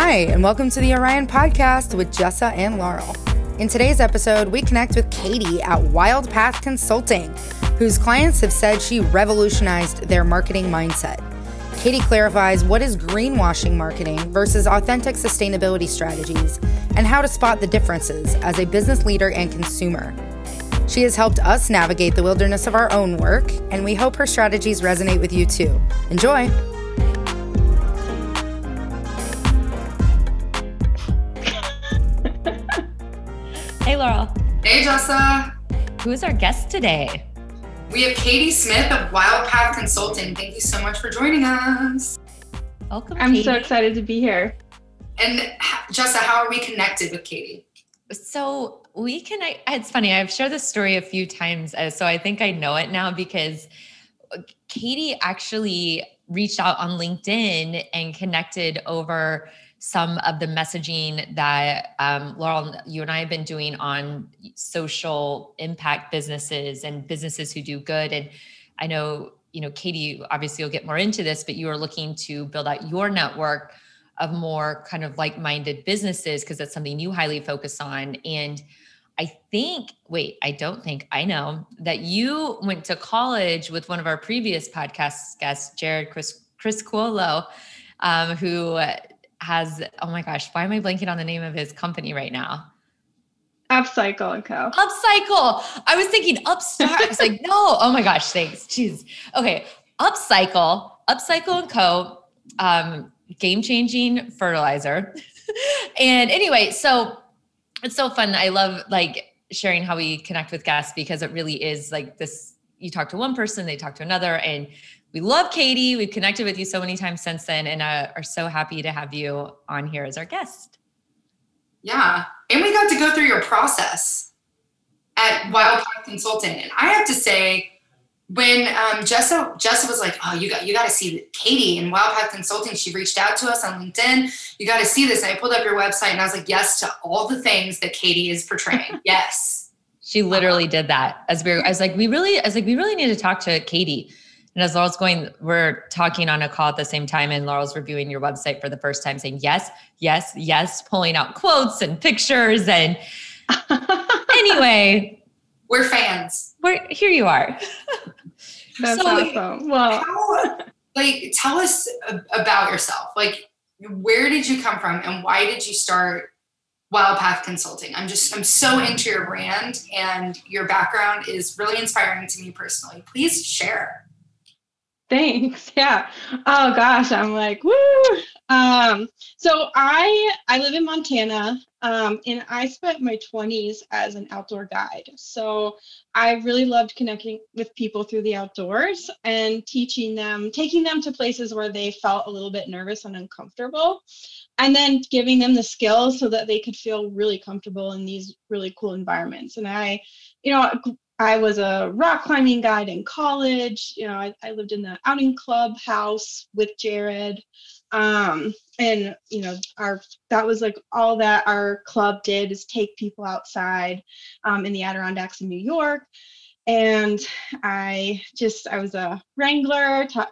Hi, and welcome to the Orion Podcast with Jessa and Laurel. In today's episode, we connect with Katie at Wild Path Consulting, whose clients have said she revolutionized their marketing mindset. Katie clarifies what is greenwashing marketing versus authentic sustainability strategies and how to spot the differences as a business leader and consumer. She has helped us navigate the wilderness of our own work, and we hope her strategies resonate with you too. Enjoy! Laurel. Hey, Jessa. Who is our guest today? We have Katie Smith of Wild Path Consulting. Thank you so much for joining us. Welcome. I'm Katie. so excited to be here. And Jessa, how are we connected with Katie? So we can. I, it's funny. I've shared this story a few times, uh, so I think I know it now because Katie actually reached out on LinkedIn and connected over some of the messaging that um, Laurel, you and I have been doing on social impact businesses and businesses who do good. And I know, you know, Katie, obviously you'll get more into this, but you are looking to build out your network of more kind of like-minded businesses because that's something you highly focus on. And I think, wait, I don't think I know that you went to college with one of our previous podcast guests, Jared Chris Chris Cuolo, um, who has oh my gosh, why am I blanking on the name of his company right now? Upcycle and Co. Upcycle. I was thinking Upstart. I was like, no. Oh my gosh, thanks. Jeez. Okay, Upcycle, Upcycle and Co. Um, game changing fertilizer. and anyway, so it's so fun. I love like sharing how we connect with guests because it really is like this. You talk to one person, they talk to another, and we love Katie. We've connected with you so many times since then, and uh, are so happy to have you on here as our guest. Yeah. And we got to go through your process at Wild Path Consulting. And I have to say, when um, Jessa, Jessa was like, "Oh, you got you got to see Katie and Wild Path Consulting." She reached out to us on LinkedIn. You got to see this. And I pulled up your website and I was like, "Yes" to all the things that Katie is portraying. yes. She literally did that. As we were, I was like, we really, I was like, we really need to talk to Katie. And as Laurel's going, we're talking on a call at the same time, and Laurel's reviewing your website for the first time, saying yes, yes, yes, pulling out quotes and pictures. And anyway, we're fans. We're here. You are. That's So- awesome. Well, How, like, tell us about yourself. Like, where did you come from, and why did you start Wild Path Consulting? I'm just, I'm so into your brand, and your background is really inspiring to me personally. Please share. thanks. Yeah. Oh gosh, I'm like, woo. Um, so I I live in Montana, um, and I spent my 20s as an outdoor guide. So I really loved connecting with people through the outdoors and teaching them, taking them to places where they felt a little bit nervous and uncomfortable. And then giving them the skills so that they could feel really comfortable in these really cool environments. And I, you know, I was a rock climbing guide in college. You know, I, I lived in the outing club house with Jared. Um, and you know, our that was like all that our club did is take people outside um, in the Adirondacks in New York. And I just I was a wrangler, ta-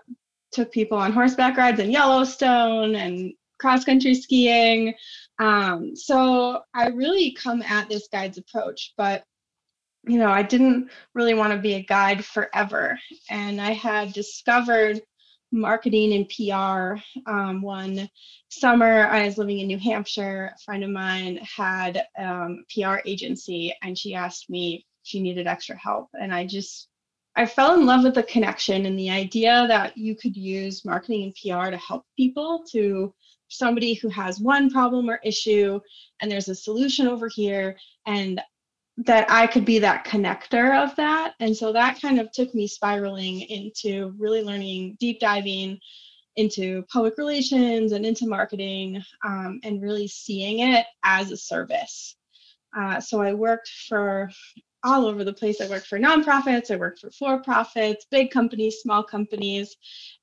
took people on horseback rides in Yellowstone and cross country skiing. Um, so I really come at this guide's approach, but you know, I didn't really want to be a guide forever. And I had discovered marketing and PR um, one summer. I was living in New Hampshire. A friend of mine had um, PR agency, and she asked me if she needed extra help. And I just, I fell in love with the connection and the idea that you could use marketing and PR to help people to somebody who has one problem or issue and there's a solution over here and that I could be that connector of that. And so that kind of took me spiraling into really learning, deep diving into public relations and into marketing um, and really seeing it as a service. Uh, so I worked for all over the place. I worked for nonprofits, I worked for for profits, big companies, small companies.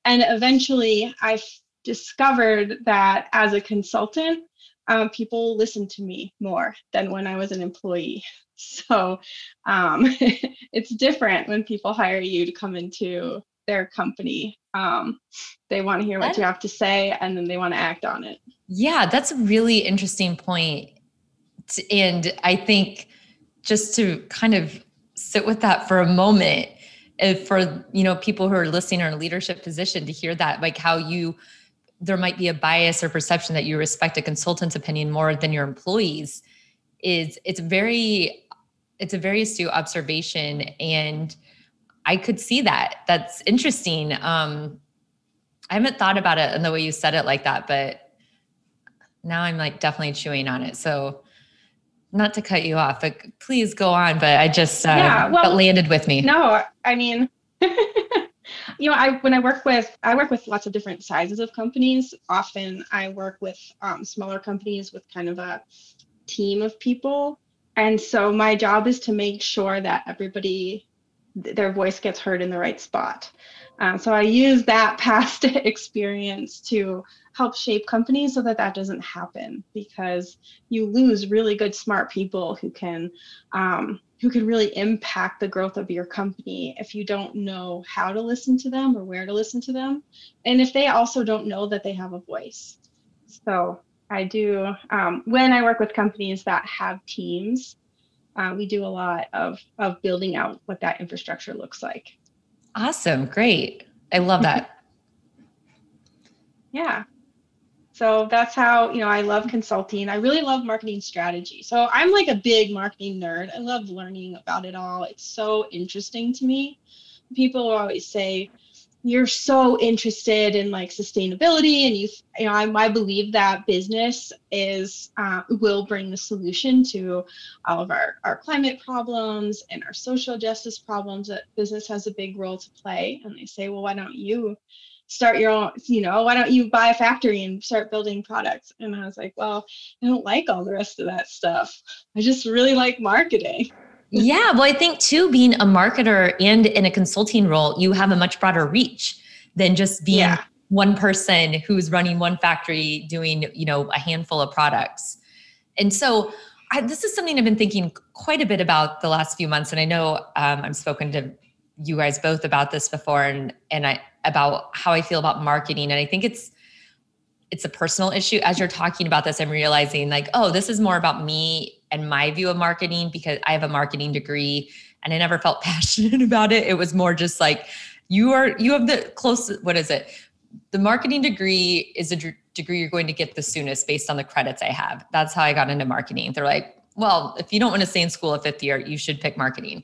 And eventually I discovered that as a consultant, um, people listened to me more than when I was an employee. So um, it's different when people hire you to come into their company. Um, they want to hear what you have to say and then they want to act on it. Yeah, that's a really interesting point. And I think just to kind of sit with that for a moment, if for you know people who are listening or in a leadership position to hear that, like how you there might be a bias or perception that you respect a consultant's opinion more than your employees is it's very it's a very astute observation and i could see that. That's interesting. Um i haven't thought about it in the way you said it like that but now i'm like definitely chewing on it. So not to cut you off but please go on but i just uh, yeah, well, landed with me. no i mean you know i when i work with i work with lots of different sizes of companies. Often i work with um, smaller companies with kind of a team of people and so my job is to make sure that everybody their voice gets heard in the right spot. Um, so i use that past experience to help shape companies so that that doesn't happen because you lose really good smart people who can um, who can really impact the growth of your company if you don't know how to listen to them or where to listen to them. And if they also don't know that they have a voice. So i do um, when i work with companies that have teams uh, we do a lot of of building out what that infrastructure looks like awesome great i love that yeah so that's how, you know, I love consulting. I really love marketing strategy. So I'm like a big marketing nerd. I love learning about it all. It's so interesting to me. People always say, you're so interested in like sustainability and you you know I, I believe that business is uh, will bring the solution to all of our our climate problems and our social justice problems that business has a big role to play and they say well why don't you start your own, you know, why don't you buy a factory and start building products? And I was like, well, I don't like all the rest of that stuff. I just really like marketing. Yeah. Well, I think too, being a marketer and in a consulting role, you have a much broader reach than just being yeah. one person who's running one factory doing, you know, a handful of products. And so I, this is something I've been thinking quite a bit about the last few months. And I know um, I've spoken to you guys both about this before and and I about how I feel about marketing and I think it's it's a personal issue as you're talking about this I'm realizing like oh this is more about me and my view of marketing because I have a marketing degree and I never felt passionate about it it was more just like you are you have the close what is it the marketing degree is a d- degree you're going to get the soonest based on the credits I have that's how I got into marketing they're like well if you don't want to stay in school a fifth year you should pick marketing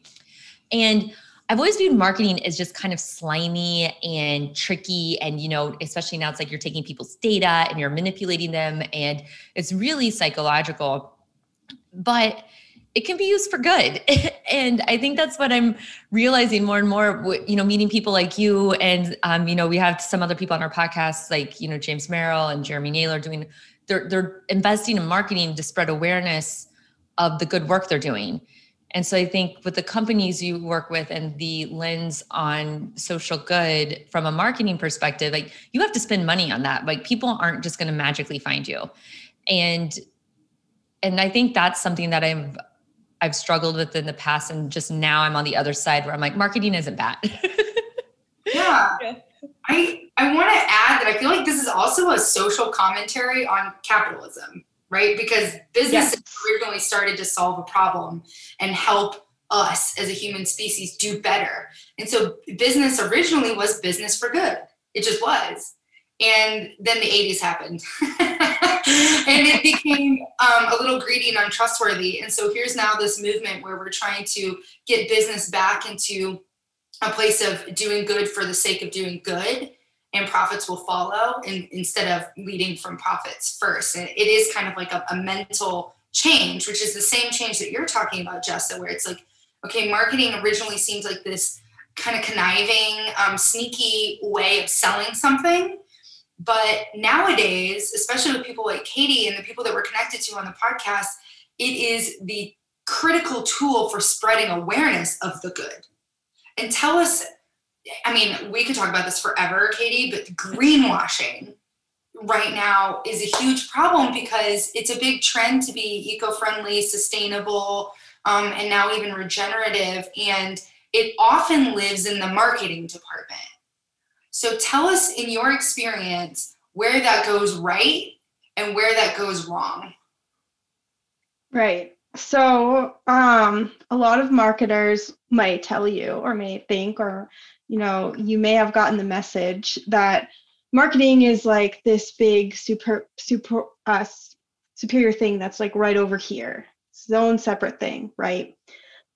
and I've always viewed marketing as just kind of slimy and tricky. And, you know, especially now it's like you're taking people's data and you're manipulating them, and it's really psychological. But it can be used for good. and I think that's what I'm realizing more and more, you know, meeting people like you. And, um, you know, we have some other people on our podcast, like, you know, James Merrill and Jeremy Naylor doing, they're, they're investing in marketing to spread awareness of the good work they're doing. And so I think with the companies you work with and the lens on social good from a marketing perspective, like you have to spend money on that. Like people aren't just going to magically find you. And and I think that's something that I've I've struggled with in the past and just now I'm on the other side where I'm like marketing isn't bad. yeah. yeah. I I want to add that I feel like this is also a social commentary on capitalism right? Because business yes. originally started to solve a problem and help us as a human species do better. And so business originally was business for good. It just was. And then the 80s happened. and it became um, a little greedy and untrustworthy. And so here's now this movement where we're trying to get business back into a place of doing good for the sake of doing good and profits will follow and, instead of leading from profits first. And it is kind of like a, a mental change, which is the same change that you're talking about, Jessa, where it's like, okay, marketing originally seems like this kind of conniving, um, sneaky way of selling something. But nowadays, especially with people like Katie and the people that we're connected to on the podcast, it is the critical tool for spreading awareness of the good. And tell us I mean, we could talk about this forever, Katie, but greenwashing right now is a huge problem because it's a big trend to be eco-friendly, sustainable, um, and now even regenerative. And it often lives in the marketing department. So tell us in your experience where that goes right and where that goes wrong. Right. So, um, a lot of marketers might tell you, or may think, or you know, you may have gotten the message that marketing is like this big, super, super, uh, superior thing that's like right over here, it's its own separate thing, right?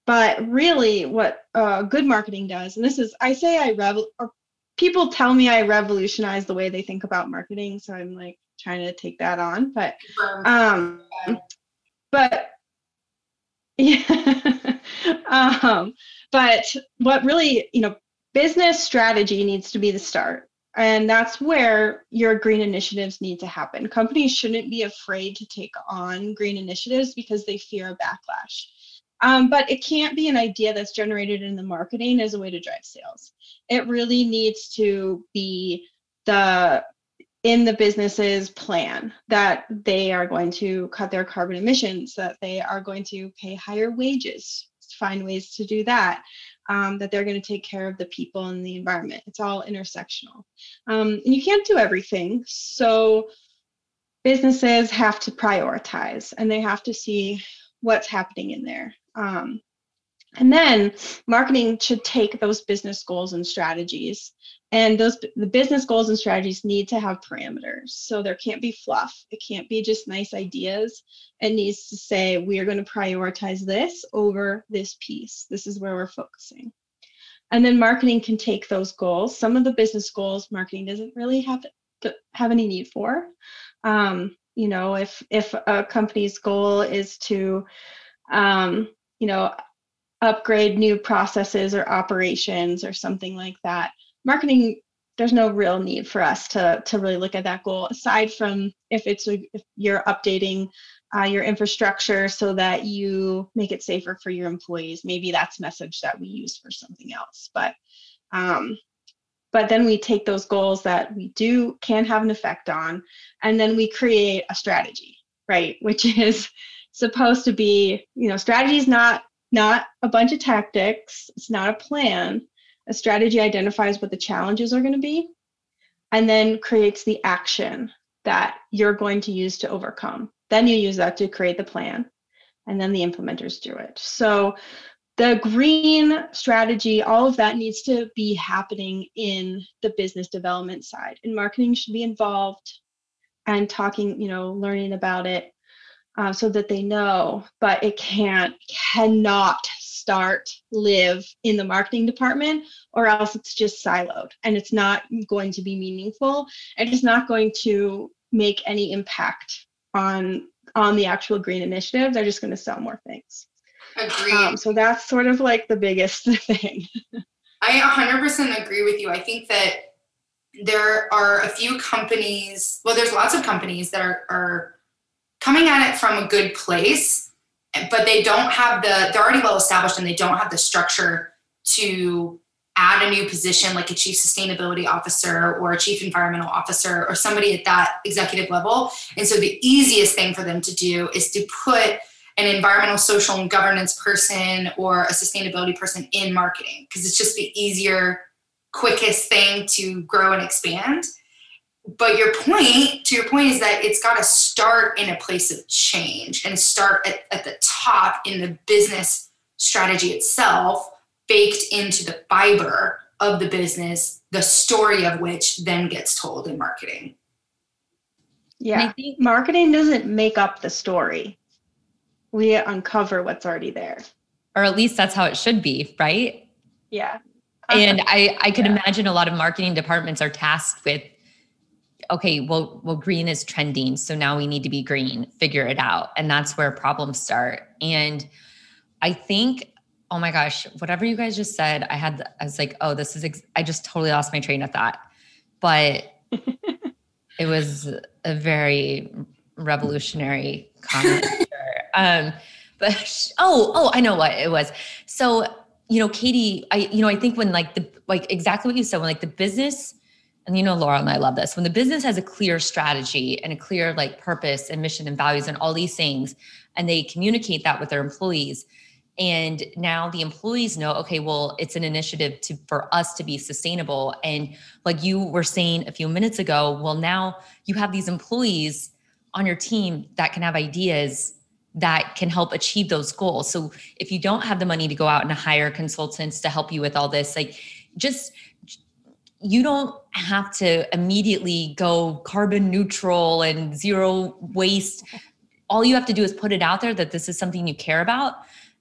But really, what uh, good marketing does, and this is, I say I revel, people tell me I revolutionize the way they think about marketing, so I'm like trying to take that on, but um, but yeah. um, but what really, you know, business strategy needs to be the start. And that's where your green initiatives need to happen. Companies shouldn't be afraid to take on green initiatives because they fear a backlash. Um, but it can't be an idea that's generated in the marketing as a way to drive sales. It really needs to be the in the business's plan that they are going to cut their carbon emissions, that they are going to pay higher wages, find ways to do that, um, that they're going to take care of the people and the environment. It's all intersectional. Um, and you can't do everything. So businesses have to prioritize and they have to see what's happening in there. Um, and then marketing should take those business goals and strategies. And those the business goals and strategies need to have parameters. So there can't be fluff. It can't be just nice ideas. It needs to say we are going to prioritize this over this piece. This is where we're focusing. And then marketing can take those goals. Some of the business goals marketing doesn't really have have any need for. Um, you know if if a company's goal is to um, you know upgrade new processes or operations or something like that. Marketing there's no real need for us to to really look at that goal aside from if it's a, if you're updating uh, your infrastructure so that you make it safer for your employees. Maybe that's message that we use for something else but um, but then we take those goals that we do can have an effect on and then we create a strategy right? Which is supposed to be you know strategy is not not a bunch of tactics it's not a plan a strategy identifies what the challenges are going to be and then creates the action that you're going to use to overcome. Then you use that to create the plan and then the implementers do it. So the green strategy, all of that needs to be happening in the business development side. And marketing should be involved and talking, you know, learning about it uh, so that they know, but it can't, cannot start live in the marketing department or else it's just siloed and it's not going to be meaningful and it's not going to make any impact on on the actual green initiative. They're just going to sell more things. Agreed. Um, so that's sort of like the biggest thing. I 100% agree with you. I think that there are a few companies well there's lots of companies that are, are coming at it from a good place but they don't have the they're already well established and they don't have the structure to add a new position like a chief sustainability officer or a chief environmental officer or somebody at that executive level. And so the easiest thing for them to do is to put an environmental social and governance person or a sustainability person in marketing because it's just the easier quickest thing to grow and expand but your point to your point is that it's got to start in a place of change and start at, at the top in the business strategy itself baked into the fiber of the business the story of which then gets told in marketing. Yeah. Think- marketing doesn't make up the story. We uncover what's already there. Or at least that's how it should be right? Yeah. And uh-huh. i i could yeah. imagine a lot of marketing departments are tasked with okay, well, well, green is trending. So now we need to be green, figure it out. And that's where problems start. And I think, oh my gosh, whatever you guys just said, I had, I was like, oh, this is, ex- I just totally lost my train of thought. But it was a very revolutionary comment. um, but oh, oh, I know what it was. So, you know, Katie, I, you know, I think when like the, like exactly what you said, when like the business, and you know Laurel and i love this. When the business has a clear strategy and a clear like purpose and mission and values and all these things and they communicate that with their employees and now the employees know okay well it's an initiative to for us to be sustainable. And like you were saying a few minutes ago well now you have these employees on your team that can have ideas that can help achieve those goals. So if you don't have the money to go out and hire consultants to help you with all this like just you don't have to immediately go carbon neutral and zero waste. All you have to do is put it out there that this is something you care about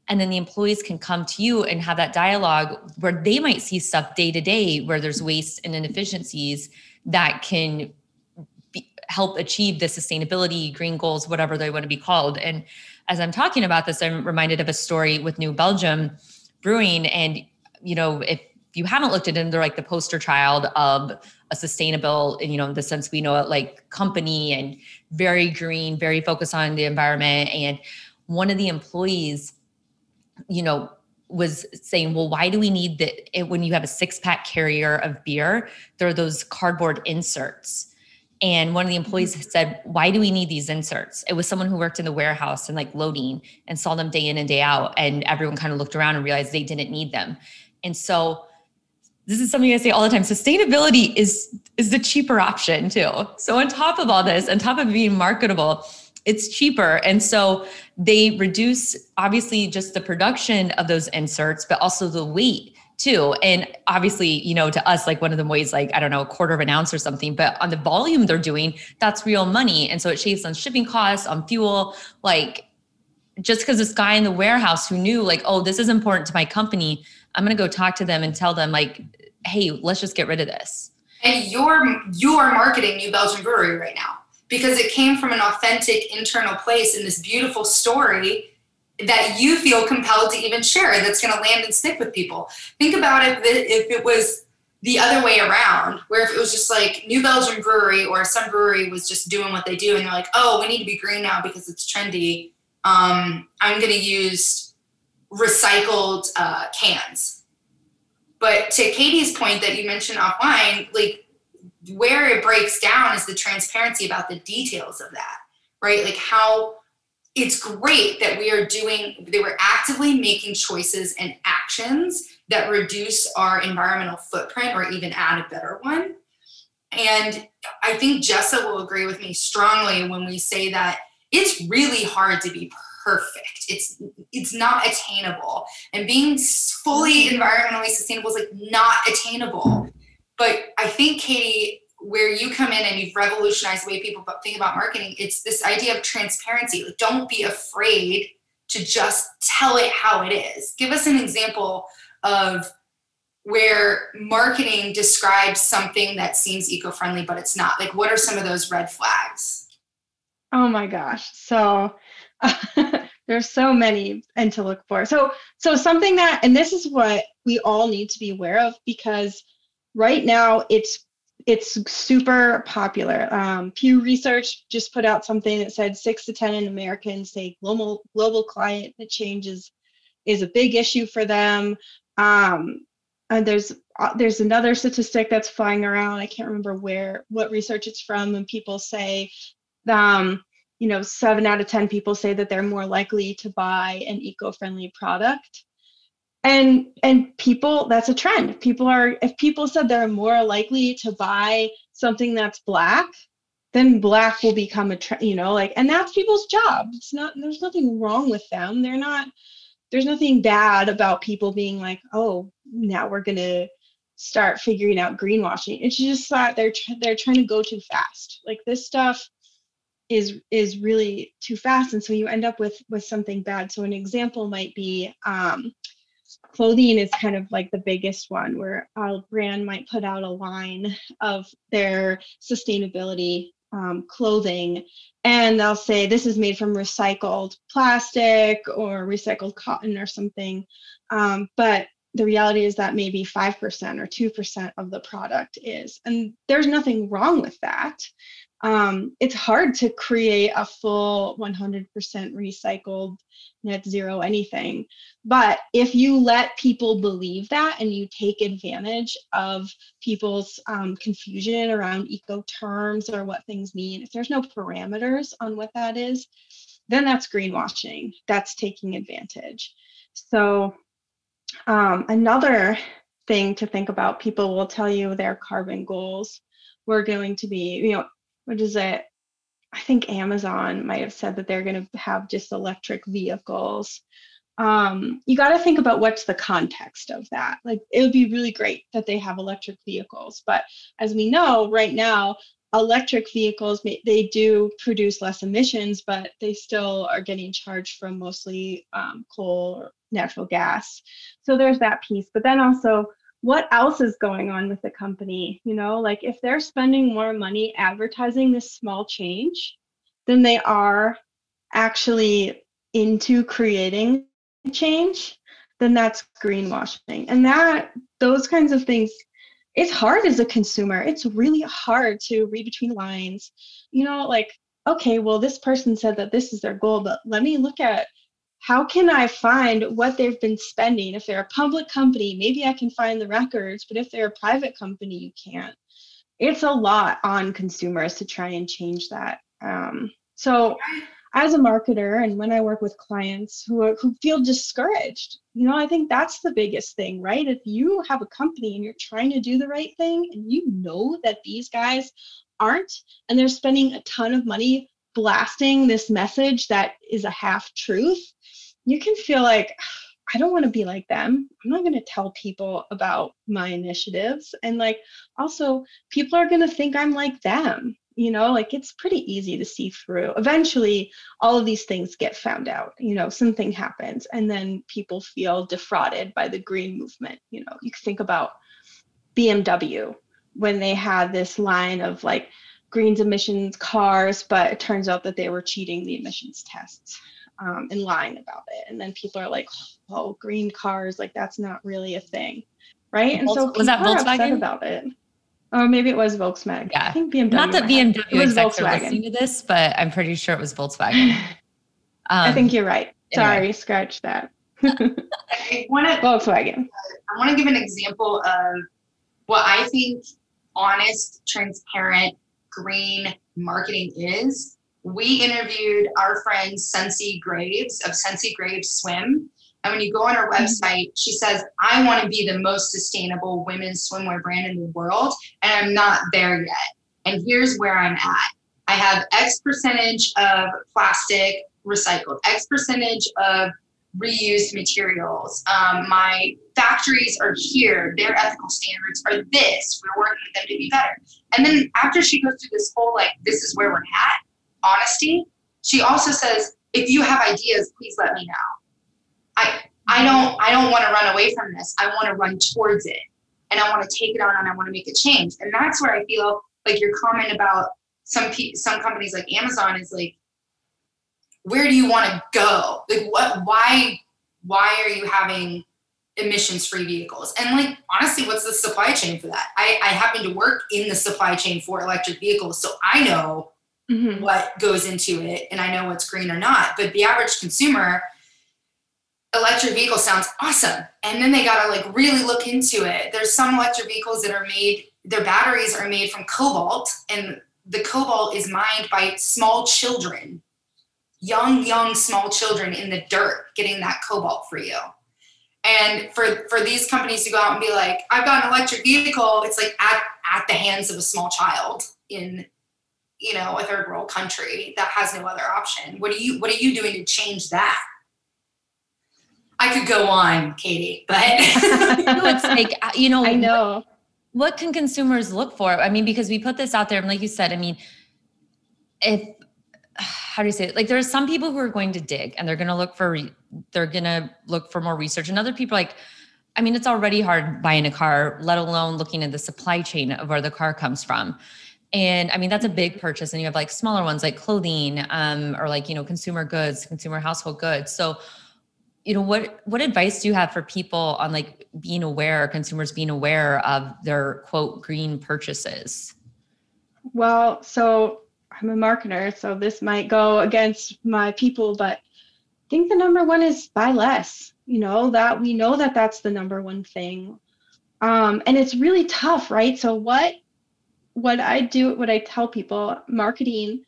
and then the employees can come to you and have that dialogue where they might see stuff day to day where there's waste and inefficiencies that can be, help achieve the sustainability green goals whatever they want to be called. And as i'm talking about this i'm reminded of a story with new belgium brewing and you know if you haven't looked at them they're like the poster child of a sustainable you know in the sense we know it like company and very green very focused on the environment and one of the employees you know, was saying, well, why do we need that? When you have a six pack carrier of beer, there are those cardboard inserts. And one of the employees mm-hmm. said, Why do we need these inserts? It was someone who worked in the warehouse and like loading and saw them day in and day out. And everyone kind of looked around and realized they didn't need them. And so this is something I say all the time. Sustainability is is the cheaper option too. So on top of all this, on top of being marketable, it's cheaper. And so they reduce obviously just the production of those inserts, but also the weight too. And obviously, you know, to us, like one of the ways, like, I don't know, a quarter of an ounce or something, but on the volume they're doing, that's real money. And so it shaves on shipping costs, on fuel, like just because this guy in the warehouse who knew like, oh, this is important to my company, I'm gonna go talk to them and tell them like, hey, let's just get rid of this. And you're you're marketing New Belgium Brewery right now because it came from an authentic internal place in this beautiful story that you feel compelled to even share that's going to land and stick with people. Think about it if it was the other way around, where if it was just like New Belgium Brewery or some brewery was just doing what they do and they're like, oh, we need to be green now because it's trendy. Um, I'm going to use recycled uh, cans. But to Katie's point that you mentioned offline, like where it breaks down is the transparency about the details of that, right? Like how it's great that we are doing, they were actively making choices and actions that reduce our environmental footprint or even add a better one. And I think Jessa will agree with me strongly when we say that it's really hard to be perfect. It's it's not attainable. And being fully mm-hmm. environmentally sustainable is like not attainable. But I think, Katie, where you come in and you've revolutionized the way people think about marketing, it's this idea of transparency. Like, don't be afraid to just tell it how it is. Give us an example of where marketing describes something that seems eco-friendly but it's not like what are some of those red flags oh my gosh so there's so many and to look for so so something that and this is what we all need to be aware of because right now it's it's super popular. Um, Pew Research just put out something that said six to ten in Americans say global global climate change is is a big issue for them. Um, and there's uh, there's another statistic that's flying around. I can't remember where what research it's from, and people say, um, you know, seven out of ten people say that they're more likely to buy an eco-friendly product. And and people that's a trend. People are if people said they're more likely to buy something that's black then black will become a trend you know like and that's people's job. It's not there's nothing wrong with them. They're not there's nothing bad about people being like oh now we're gonna start figuring out greenwashing. It's just that they're they're trying to go too fast. Like this stuff is is really too fast. And so you end up with with something bad. So an example might be um, clothing is kind of like the biggest one where a brand might put out a line of their sustainability um, clothing. And they'll say this is made from recycled plastic or recycled cotton or something. Um, but the reality is that maybe 5% or 2% of the product is. And there's nothing wrong with that um, it's hard to create a full 100% recycled net zero anything. But if you let people believe that and you take advantage of people's um, confusion around eco terms or what things mean, if there's no parameters on what that is, then that's greenwashing. That's taking advantage. So, um, another thing to think about people will tell you their carbon goals were going to be, you know, what is it? I think Amazon might have said that they're going to have just electric vehicles. Um, you got to think about what's the context of that. Like, it would be really great that they have electric vehicles, but as we know right now, electric vehicles they do produce less emissions but they still are getting charged from mostly um, coal or natural gas so there's that piece but then also what else is going on with the company you know like if they're spending more money advertising this small change than they are actually into creating change then that's greenwashing and that those kinds of things it's hard as a consumer. It's really hard to read between the lines. You know, like, okay, well, this person said that this is their goal, but let me look at how can I find what they've been spending? If they're a public company, maybe I can find the records, but if they're a private company, you can't. It's a lot on consumers to try and change that. Um, so as a marketer and when I work with clients who, are, who feel discouraged, you know, I think that's the biggest thing, right? If you have a company and you're trying to do the right thing and you know that these guys aren't and they're spending a ton of money blasting this message that is a half truth, you can feel like, I don't want to be like them. I'm not going to tell people about my initiatives. And like, also, people are going to think I'm like them you know like it's pretty easy to see through eventually all of these things get found out you know something happens and then people feel defrauded by the green movement you know you think about bmw when they had this line of like greens emissions cars but it turns out that they were cheating the emissions tests um, and lying about it and then people are like oh green cars like that's not really a thing right and so was that volkswagen about it or maybe it was Volkswagen. Yeah. I think BMW. Not that BMW execs are listening to this, but I'm pretty sure it was Volkswagen. Um, I think you're right. Sorry, anyway. scratch that. I want to Volkswagen. I want to give an example of what I think honest, transparent, green marketing is. We interviewed our friend Sensi Graves of Sensi Graves Swim, and when you go on her mm-hmm. website, she says, I want to be the most sustainable women's swimwear brand in the world. And I'm not there yet. And here's where I'm at I have X percentage of plastic recycled, X percentage of reused materials. Um, my factories are here. Their ethical standards are this. We're working with them to be better. And then after she goes through this whole, like, this is where we're at, honesty, she also says, if you have ideas, please let me know. I I don't I don't want to run away from this. I want to run towards it. And I want to take it on and I want to make a change. And that's where I feel like your comment about some pe- some companies like Amazon is like where do you want to go? Like what why why are you having emissions free vehicles? And like honestly, what's the supply chain for that? I, I happen to work in the supply chain for electric vehicles, so I know mm-hmm. what goes into it and I know what's green or not. But the average consumer electric vehicle sounds awesome. And then they got to like really look into it. There's some electric vehicles that are made, their batteries are made from cobalt, and the cobalt is mined by small children, young, young, small children in the dirt getting that cobalt for you. And for, for these companies to go out and be like, I've got an electric vehicle, it's like at, at the hands of a small child in you know a third world country that has no other option. What are you what are you doing to change that? I could go on, Katie, but it's like uh, you know, I know. What, what can consumers look for? I mean, because we put this out there, and like you said, I mean, if how do you say it? Like there are some people who are going to dig and they're going to look for re- they're going to look for more research, and other people like. I mean, it's already hard buying a car, let alone looking at the supply chain of where the car comes from. And I mean, that's a big purchase. And you have like smaller ones like clothing um, or like, you know, consumer goods, consumer household goods. So you know what what advice do you have for people on like being aware consumers being aware of their quote green purchases well so i'm a marketer so this might go against my people but i think the number one is buy less you know that we know that that's the number one thing um, and it's really tough right so what what i do what i tell people marketing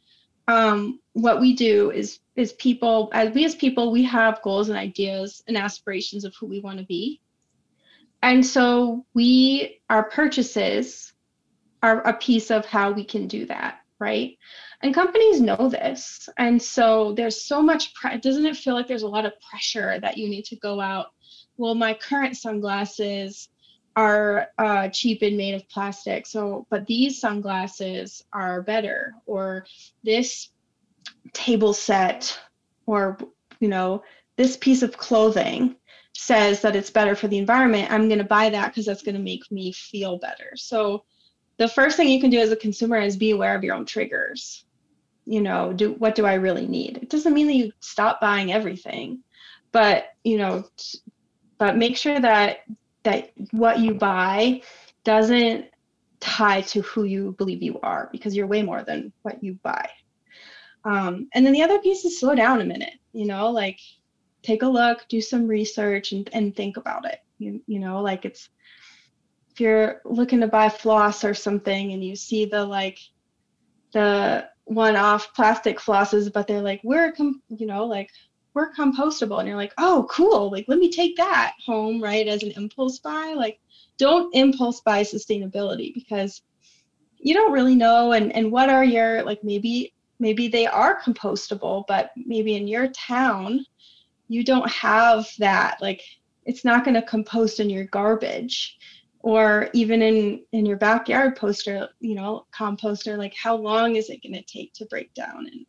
um, what we do is is people as we as people we have goals and ideas and aspirations of who we want to be. And so we our purchases are a piece of how we can do that right? And companies know this. And so there's so much pre- doesn't it feel like there's a lot of pressure that you need to go out? Well my current sunglasses are uh, cheap and made of plastic. So, but these sunglasses are better, or this table set, or you know, this piece of clothing says that it's better for the environment. I'm going to buy that because that's going to make me feel better. So, the first thing you can do as a consumer is be aware of your own triggers. You know, do what do I really need? It doesn't mean that you stop buying everything, but you know, but make sure that that what you buy doesn't tie to who you believe you are because you're way more than what you buy. Um, and then the other piece is slow down a minute, you know, like take a look, do some research and, and think about it. You, you know, like it's if you're looking to buy floss or something and you see the like the one-off plastic flosses, but they're like, we're com- you know, like we're compostable. And you're like oh cool. Like let me take that home right as an impulse buy. Like don't impulse buy sustainability because you don't really know. And and what are your like maybe maybe they are compostable but maybe in your town you don't have that. Like it's not going to compost in your garbage or even in in your backyard poster you know composter. Like how long is it going to take to break down? And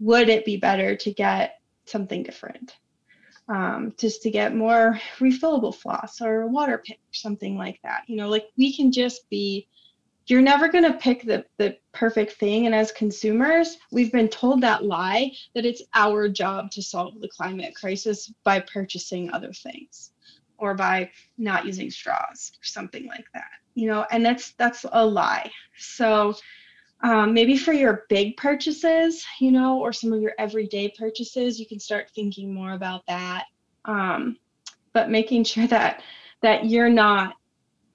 would it be better to get something different. Um, just to get more refillable floss or a water pick or something like that. You know, like we can just be, you're never going to pick the, the perfect thing. And as consumers, we've been told that lie that it's our job to solve the climate crisis by purchasing other things or by not using straws or something like that. You know, and that's that's a lie. So um, maybe for your big purchases, you know, or some of your everyday purchases, you can start thinking more about that. Um, but making sure that that you're not,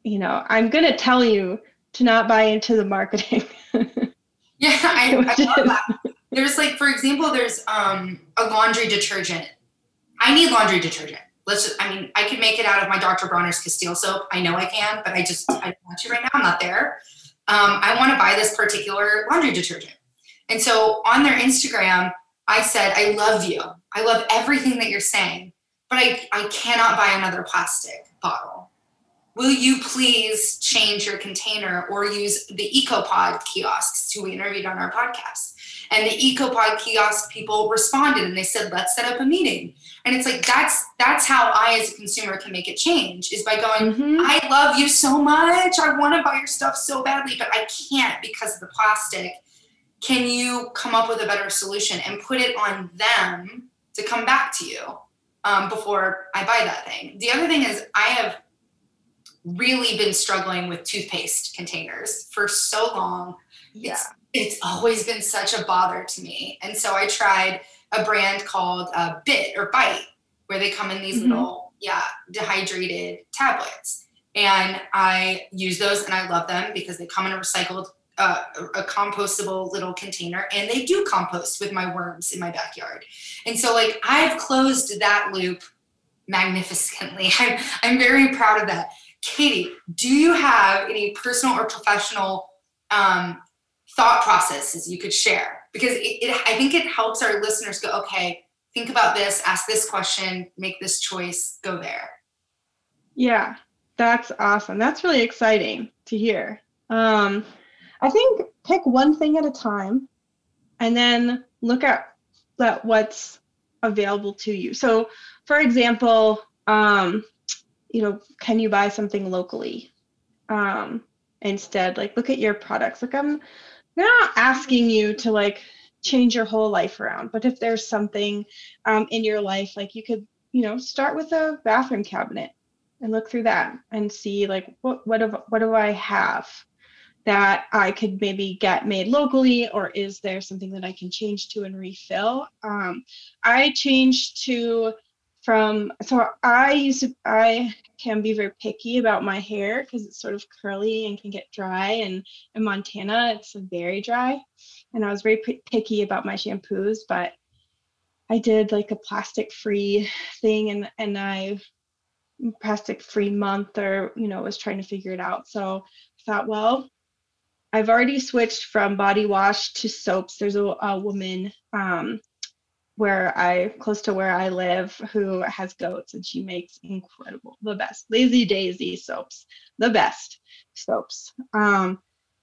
you know, I'm going to tell you to not buy into the marketing. yeah, I, I love that. There's like, for example, there's um, a laundry detergent. I need laundry detergent. Let's just, I mean, I could make it out of my Dr. Bronner's Castile soap. I know I can, but I just, I don't want to right now. I'm not there um, I want to buy this particular laundry detergent. And so on their Instagram, I said, I love you. I love everything that you're saying, but I, I cannot buy another plastic bottle. Will you please change your container or use the EcoPod kiosks who we interviewed on our podcast? And the EcoPod kiosk people responded and they said, let's set up a meeting. And it's like that's that's how I as a consumer can make a change is by going, mm-hmm. I love you so much. I want to buy your stuff so badly, but I can't because of the plastic. Can you come up with a better solution and put it on them to come back to you um, before I buy that thing? The other thing is I have really been struggling with toothpaste containers for so long. Yeah. It's, it's always been such a bother to me. And so I tried a brand called uh, Bit or Bite, where they come in these mm-hmm. little, yeah, dehydrated tablets. And I use those and I love them because they come in a recycled, uh, a compostable little container and they do compost with my worms in my backyard. And so, like, I've closed that loop magnificently. I'm, I'm very proud of that. Katie, do you have any personal or professional um, thought processes you could share because it, it, i think it helps our listeners go okay think about this ask this question make this choice go there. Yeah that's awesome. That's really exciting to hear. Um, i think pick one thing at a time and then look at that what's available to you. So for example um, you know can you buy something locally? Um, instead like look at your products. Like i'm they're not asking you to like change your whole life around but if there's something um, in your life like you could you know start with a bathroom cabinet and look through that and see like what what do, what do i have that i could maybe get made locally or is there something that i can change to and refill? Um, i changed to from so I used to I can be very picky about my hair because it's sort of curly and can get dry. And in Montana it's very dry. And I was very p- picky about my shampoos but I did like a plastic free thing and and I plastic free month or you know was trying to figure it out. So I thought well I've already switched from body wash to soaps. There's a, a woman um, where I close to where I live who has goats and she makes incredible the best lazy daisy soaps the best soaps. Um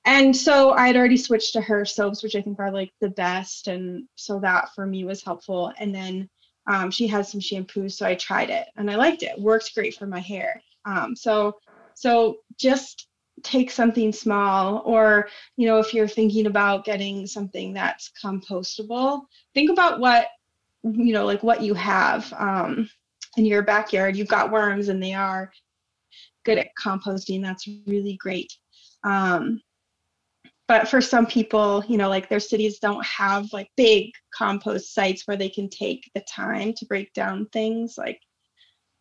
and so I had already switched to her soaps which I think are like the best and so that for me was helpful. And then um, she has some shampoos so I tried it and I liked it. works great for my hair. Um so so just take something small or you know if you're thinking about getting something that's compostable think about what you know like what you have um, in your backyard. You've got worms and they are good at composting. That's really great. Um, but for some people you know like their cities don't have like big compost sites where they can take the time to break down things like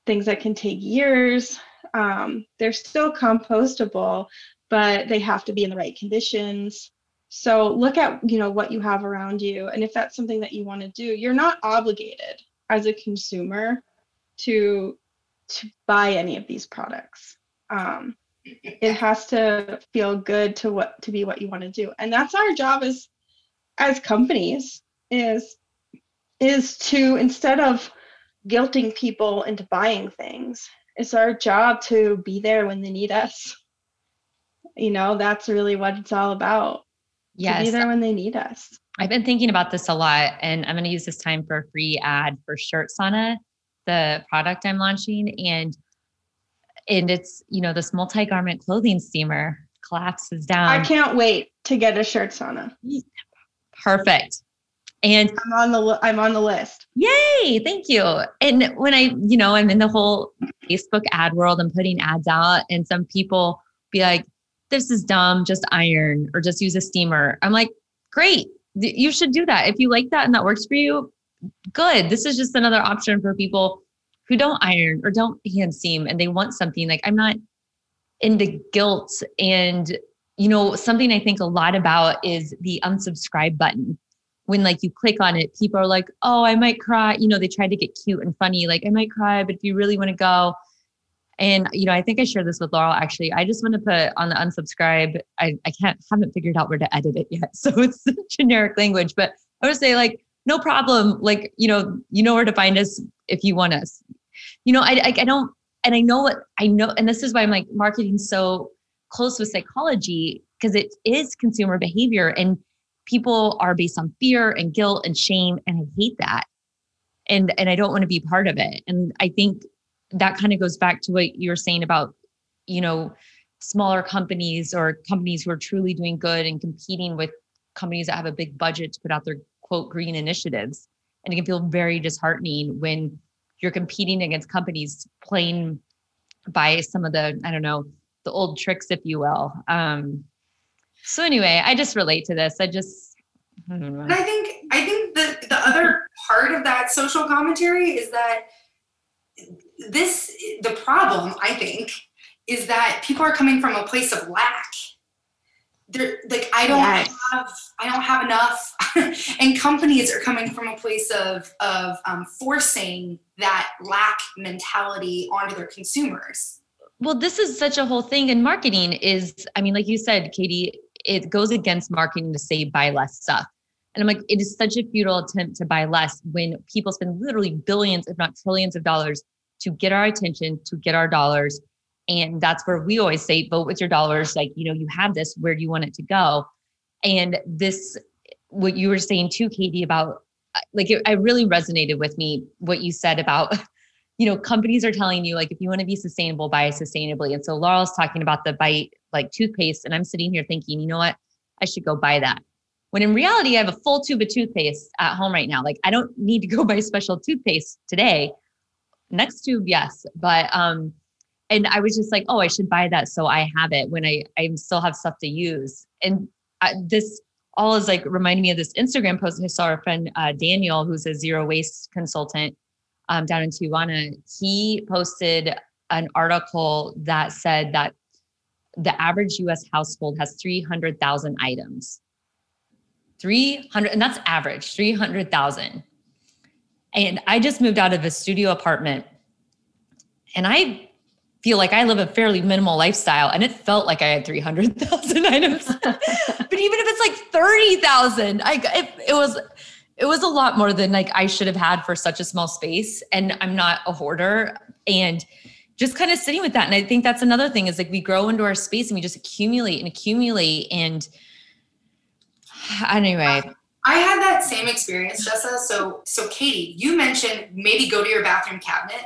things that can take years. Um, they're still compostable but they have to be in the right conditions so look at you know what you have around you, and if that's something that you want to do, you're not obligated as a consumer to to buy any of these products. Um, it has to feel good to what to be what you want to do, and that's our job as as companies is is to instead of guilting people into buying things, it's our job to be there when they need us. You know, that's really what it's all about yes. to be there when they need us. I've been thinking about this a lot, and I'm going to use this time for a free ad for Shirt Sauna, the product I'm launching, and and it's you know this multi garment clothing steamer collapses down. I can't wait to get a Shirt Sauna. Perfect. And I'm on the I'm on the list. Yay! Thank you. And when I, you know, I'm in the whole Facebook ad world, I'm putting ads out, and some people be like, this is dumb, just iron or just use a steamer. I'm like, great. You should do that. If you like that and that works for you, good. This is just another option for people who don't iron or don't hand seam and they want something like I'm not into guilt and you know something I think a lot about is the unsubscribe button. When like you click on it, people are like, "Oh, I might cry." You know, they try to get cute and funny like, "I might cry, but if you really want to go, and you know, I think I shared this with Laurel. Actually, I just want to put on the unsubscribe. I I can't haven't figured out where to edit it yet, so it's generic language. But I would say like, no problem. Like you know, you know where to find us if you want us. You know, I I, I don't, and I know what I know, and this is why I'm like marketing so close with psychology because it is consumer behavior and people are based on fear and guilt and shame and i hate that and and i don't want to be part of it and i think that kind of goes back to what you were saying about, you know, smaller companies or companies who are truly doing good and competing with companies that have a big budget to put out their quote green initiatives. And it can feel very disheartening when you're competing against companies playing by some of the, I don't know, the old tricks, if you will. Um, so anyway, I just relate to this. I just I, I think I think the the other part of that social commentary is that this the problem i think is that people are coming from a place of lack. They're like i don't yes. have i don't have enough. And companies are coming from a place of of um, forcing that lack mentality onto their consumers. Well this is such a whole thing in marketing is i mean like you said katie it goes against marketing to say buy less stuff and I'm like, it is such a futile attempt to buy less when people spend literally billions, if not trillions of dollars to get our attention, to get our dollars. And that's where we always say, vote with your dollars. Like, you know, you have this, where do you want it to go? And this, what you were saying too, Katie, about uh, like, it, it really resonated with me, what you said about, you know, companies are telling you, like, if you want to be sustainable, buy sustainably. And so Laurel's talking about the bite, like toothpaste. And I'm sitting here thinking, you know what? I should go buy that. When in reality, I have a full tube of toothpaste at home right now. Like, I don't need to go buy special toothpaste today next tube yes but um and i was just like oh i should buy that so i have it when i i still have stuff to use and I, this all is like reminding me of this instagram post i saw our friend uh, daniel who's a zero waste consultant um, down in Tijuana, he posted an article that said that the average US household has 300,000 items. 300, and that's average, 300,000. And I just moved out of a studio apartment and I feel like I live a fairly minimal lifestyle and it felt like I had 300,000 items. but even if it's like 30,000, I it, it was it was a lot more than like I should have had for such a small space and I'm not a hoarder and just kind of sitting with that and I think that's another thing is like we grow into our space and we just accumulate and accumulate and anyway um, I had that same experience, Jessa. So, so Katie, you mentioned maybe go to your bathroom cabinet.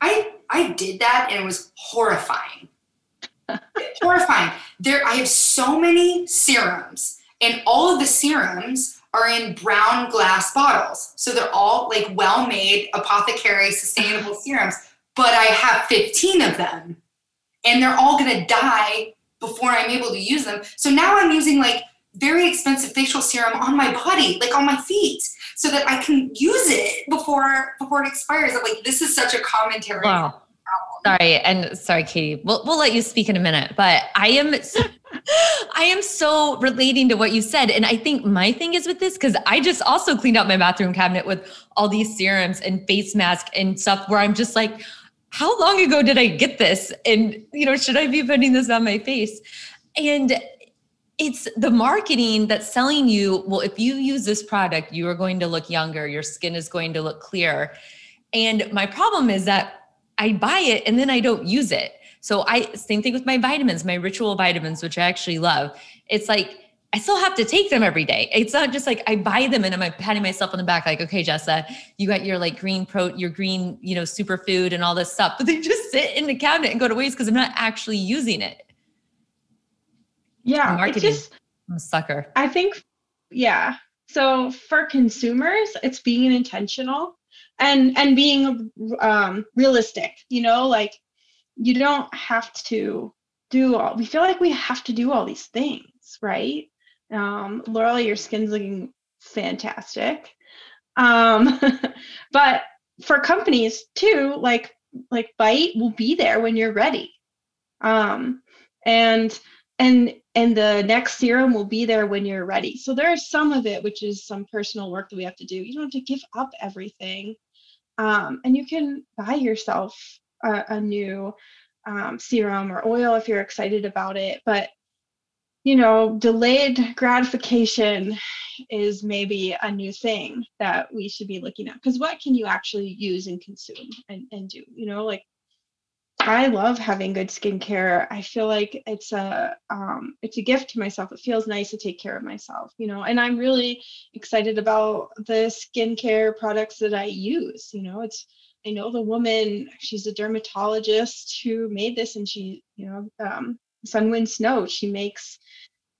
I I did that and it was horrifying. horrifying. There, I have so many serums, and all of the serums are in brown glass bottles. So they're all like well-made apothecary sustainable serums. But I have 15 of them, and they're all gonna die before I'm able to use them. So now I'm using like very expensive facial serum on my body, like on my feet, so that I can use it before before it expires. I'm like, this is such a commentary. Wow. Sorry, and sorry, Katie. We'll we'll let you speak in a minute, but I am I am so relating to what you said. And I think my thing is with this, because I just also cleaned out my bathroom cabinet with all these serums and face masks and stuff where I'm just like, how long ago did I get this? And you know, should I be putting this on my face? And it's the marketing that's selling you well if you use this product you are going to look younger your skin is going to look clear and my problem is that i buy it and then i don't use it so i same thing with my vitamins my ritual vitamins which i actually love it's like I still have to take them every day. It's not just like I buy them and I'm patting myself on the back, like, okay, Jessa, you got your like green pro, your green, you know, superfood and all this stuff, but they just sit in the cabinet and go to waste because I'm not actually using it. Yeah, marketing. Just, I'm a sucker. I think, yeah. So for consumers, it's being intentional and and being um, realistic. You know, like you don't have to do all. We feel like we have to do all these things, right? Um, Laurel, your skin's looking fantastic. Um, but for companies too, like like Bite will be there when you're ready. Um, and and and the next serum will be there when you're ready. So there's some of it, which is some personal work that we have to do. You don't have to give up everything. Um, and you can buy yourself a, a new um, serum or oil if you're excited about it. But, you know, delayed gratification is maybe a new thing that we should be looking at. Because what can you actually use and consume and, and do? You know, like I love having good skincare. I feel like it's a um, it's a gift to myself. It feels nice to take care of myself, you know. And I'm really excited about the skincare products that I use. You know, it's I know the woman. She's a dermatologist who made this, and she, you know, um, Sun Snow. She makes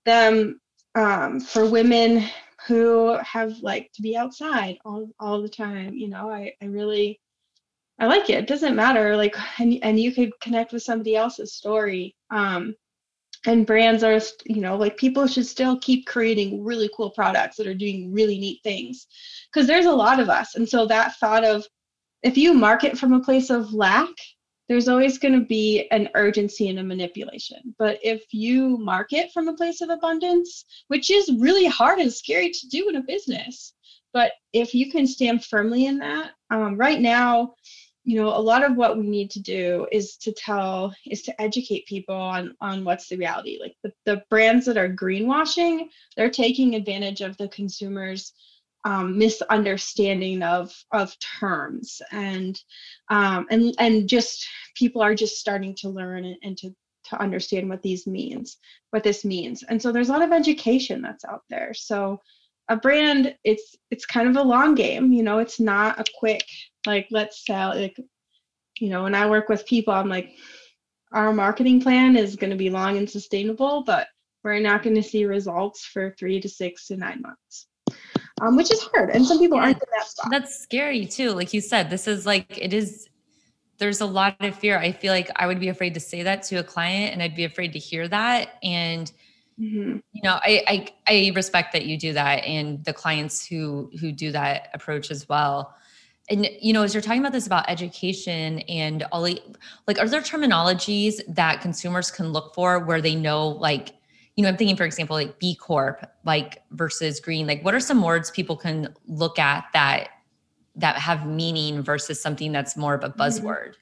them um, for women who have like to be outside all all the time. You know, I I really I like it. It doesn't matter. Like, and, and you could connect with somebody else's story. Um, and brands are, you know, like people should still keep creating really cool products that are doing really neat things because there's a lot of us. And so that thought of if you market from a place of lack, there's always going to be an urgency and a manipulation. But if you market from a place of abundance, which is really hard and scary to do in a business, but if you can stand firmly in that, um, right now, you know a lot of what we need to do is to tell is to educate people on on what's the reality. Like the, the brands that are greenwashing they're taking advantage of the consumers um, misunderstanding of of terms. And um, and and just people are just starting to learn and, and to to understand what these means what this means. And so there's a lot of education that's out there. So a brand it's it's kind of a long game you know it's not a quick like let's sell like you know when i work with people i'm like our marketing plan is going to be long and sustainable but we're not going to see results for three to six to nine months um, which is hard and some people yeah, aren't in that spot. That's scary too like you said this is like it is there's a lot of fear. I feel like i would be afraid to say that to a client and i'd be afraid to hear that and mm-hmm. you know I, I i respect that you do that and the clients who who do that approach as well and you know, as you're talking about this about education and all like, are there terminologies that consumers can look for where they know, like, you know, I'm thinking, for example, like B Corp, like versus green. Like, what are some words people can look at that that have meaning versus something that's more of a mm-hmm. buzzword?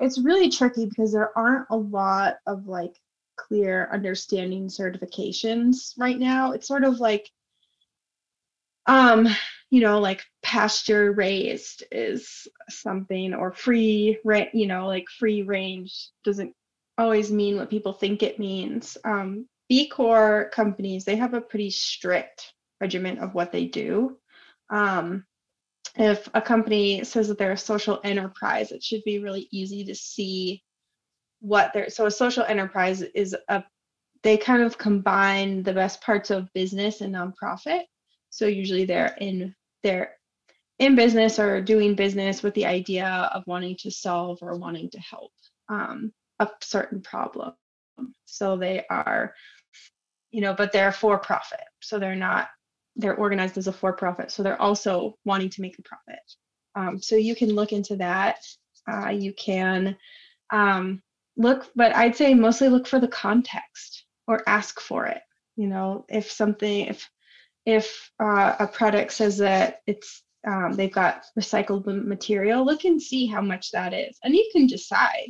It's really tricky because there aren't a lot of like clear understanding certifications right now. It's sort of like um you know like pasture raised is something or free right you know like free range doesn't always mean what people think it means. Um, b corp companies they have a pretty strict regimen of what they do. Um, if a company says that they're a social enterprise it should be really easy to see what they're so a social enterprise is a they kind of combine the best parts of business and nonprofit. So usually they're in they're in business or doing business with the idea of wanting to solve or wanting to help um, a certain problem. So they are, you know, but they're for profit. So they're not, they're organized as a for profit. So they're also wanting to make a profit. Um, so you can look into that. Uh, you can um, look, but I'd say mostly look for the context or ask for it. You know, if something, if if uh, a product says that it's um, they've got recycled material, look and see how much that is, and you can decide.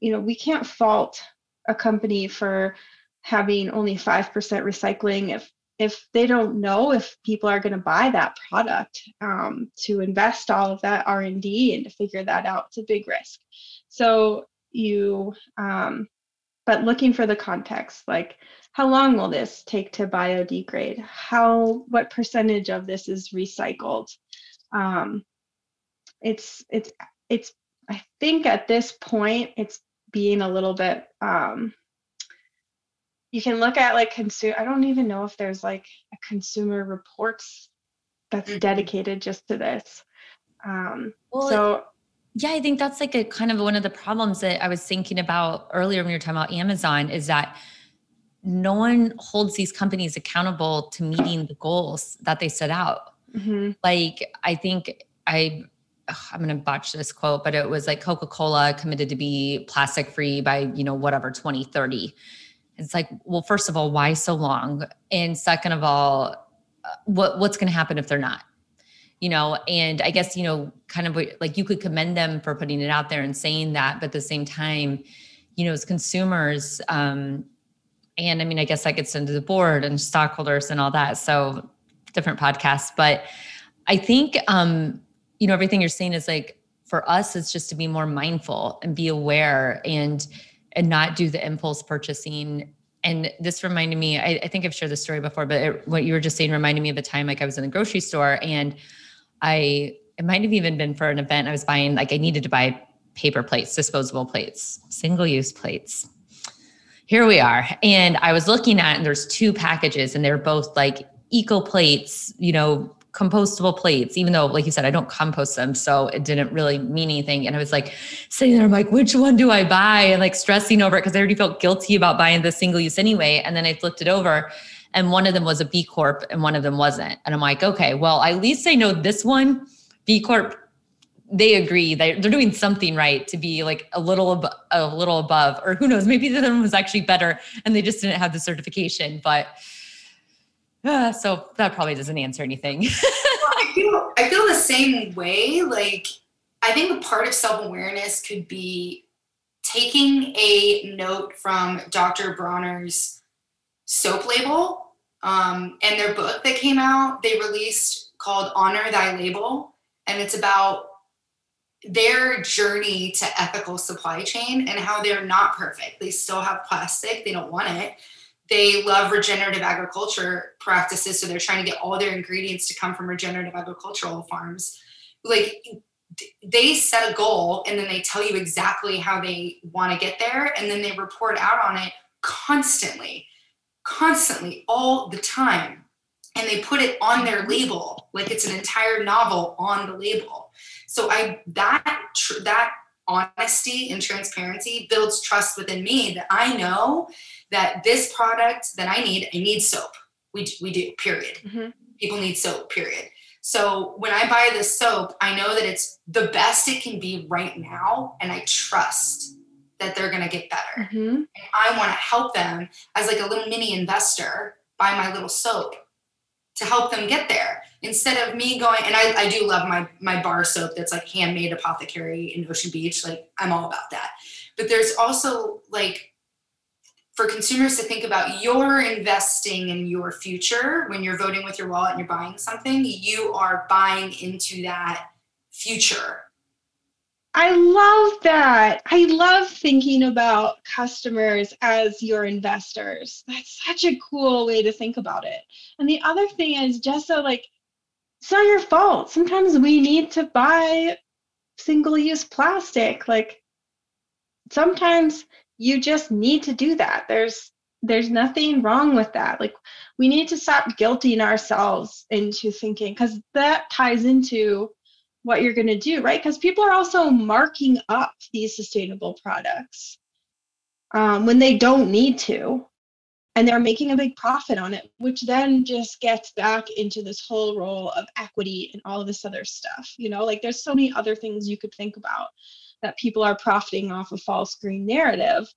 You know, we can't fault a company for having only five percent recycling if if they don't know if people are going to buy that product um, to invest all of that r&d and to figure that out. It's a big risk. So you um, but looking for the context like how long will this take to biodegrade? How what percentage of this is recycled? Um, it's it's it's I think at this point it's being a little bit um, you can look at like consumer I don't even know if there's like a consumer reports that's mm-hmm. dedicated just to this. Um, well, so yeah, I think that's like a kind of one of the problems that I was thinking about earlier when you were talking about Amazon is that no one holds these companies accountable to meeting the goals that they set out. Mm-hmm. Like, I think I, I'm going to botch this quote, but it was like Coca Cola committed to be plastic free by, you know, whatever, 2030. It's like, well, first of all, why so long? And second of all, uh, what what's going to happen if they're not? You know, and I guess, you know, kind of like you could commend them for putting it out there and saying that, but at the same time, you know, as consumers, um, and I mean, I guess that gets into the board and stockholders and all that. So different podcasts. But I think, um, you know, everything you're saying is like for us, it's just to be more mindful and be aware and and not do the impulse purchasing. And this reminded me, I, I think I've shared this story before, but it, what you were just saying reminded me of a time like I was in the grocery store and I it might have even been for an event I was buying, like I needed to buy paper plates, disposable plates, single use plates here we are. And I was looking at, and there's two packages, and they're both like eco plates, you know, compostable plates, even though, like you said, I don't compost them. So it didn't really mean anything. And I was like sitting there, I'm like, which one do I buy? And like stressing over it because I already felt guilty about buying the single use anyway. And then I flipped it over and one of them was a B Corp and one of them wasn't. And I'm like, okay, well, at least I know this one, B Corp they agree that they're doing something right to be like a little ab- a little above or who knows maybe the other one was actually better and they just didn't have the certification but uh, so that probably doesn't answer anything well, I, feel, I feel the same way like i think a part of self-awareness could be taking a note from dr bronner's soap label um, and their book that came out they released called honor thy label and it's about their journey to ethical supply chain and how they're not perfect. They still have plastic, they don't want it. They love regenerative agriculture practices, so they're trying to get all their ingredients to come from regenerative agricultural farms. Like they set a goal and then they tell you exactly how they want to get there and then they report out on it constantly, constantly, all the time. And they put it on their label like it's an entire novel on the label so I that tr- that honesty and transparency builds trust within me that I know that this product that I need, I need soap. We we do. Period. Mm-hmm. People need soap. Period. So when I buy this soap, I know that it's the best it can be right now, and I trust that they're going to get better. Mhm. And I want to help them as like a little mini investor buy my little soap to help them get there instead of me going and I, I do love my my bar soap that's like handmade apothecary in ocean beach like i'm all about that but there's also like for consumers to think about you're investing in your future when you're voting with your wallet and you're buying something you are buying into that future I love that. I love thinking about customers as your investors. That's such a cool way to think about it. And the other thing is just so like it's not your fault. Sometimes we need to buy single-use plastic. Like sometimes you just need to do that. There's there's nothing wrong with that. Like we need to stop guilting ourselves into thinking because that ties into what you're going to do, right? Because people are also marking up these sustainable products um, when they don't need to. And they're making a big profit on it, which then just gets back into this whole role of equity and all of this other stuff. You know, like there's so many other things you could think about that people are profiting off a false green narrative.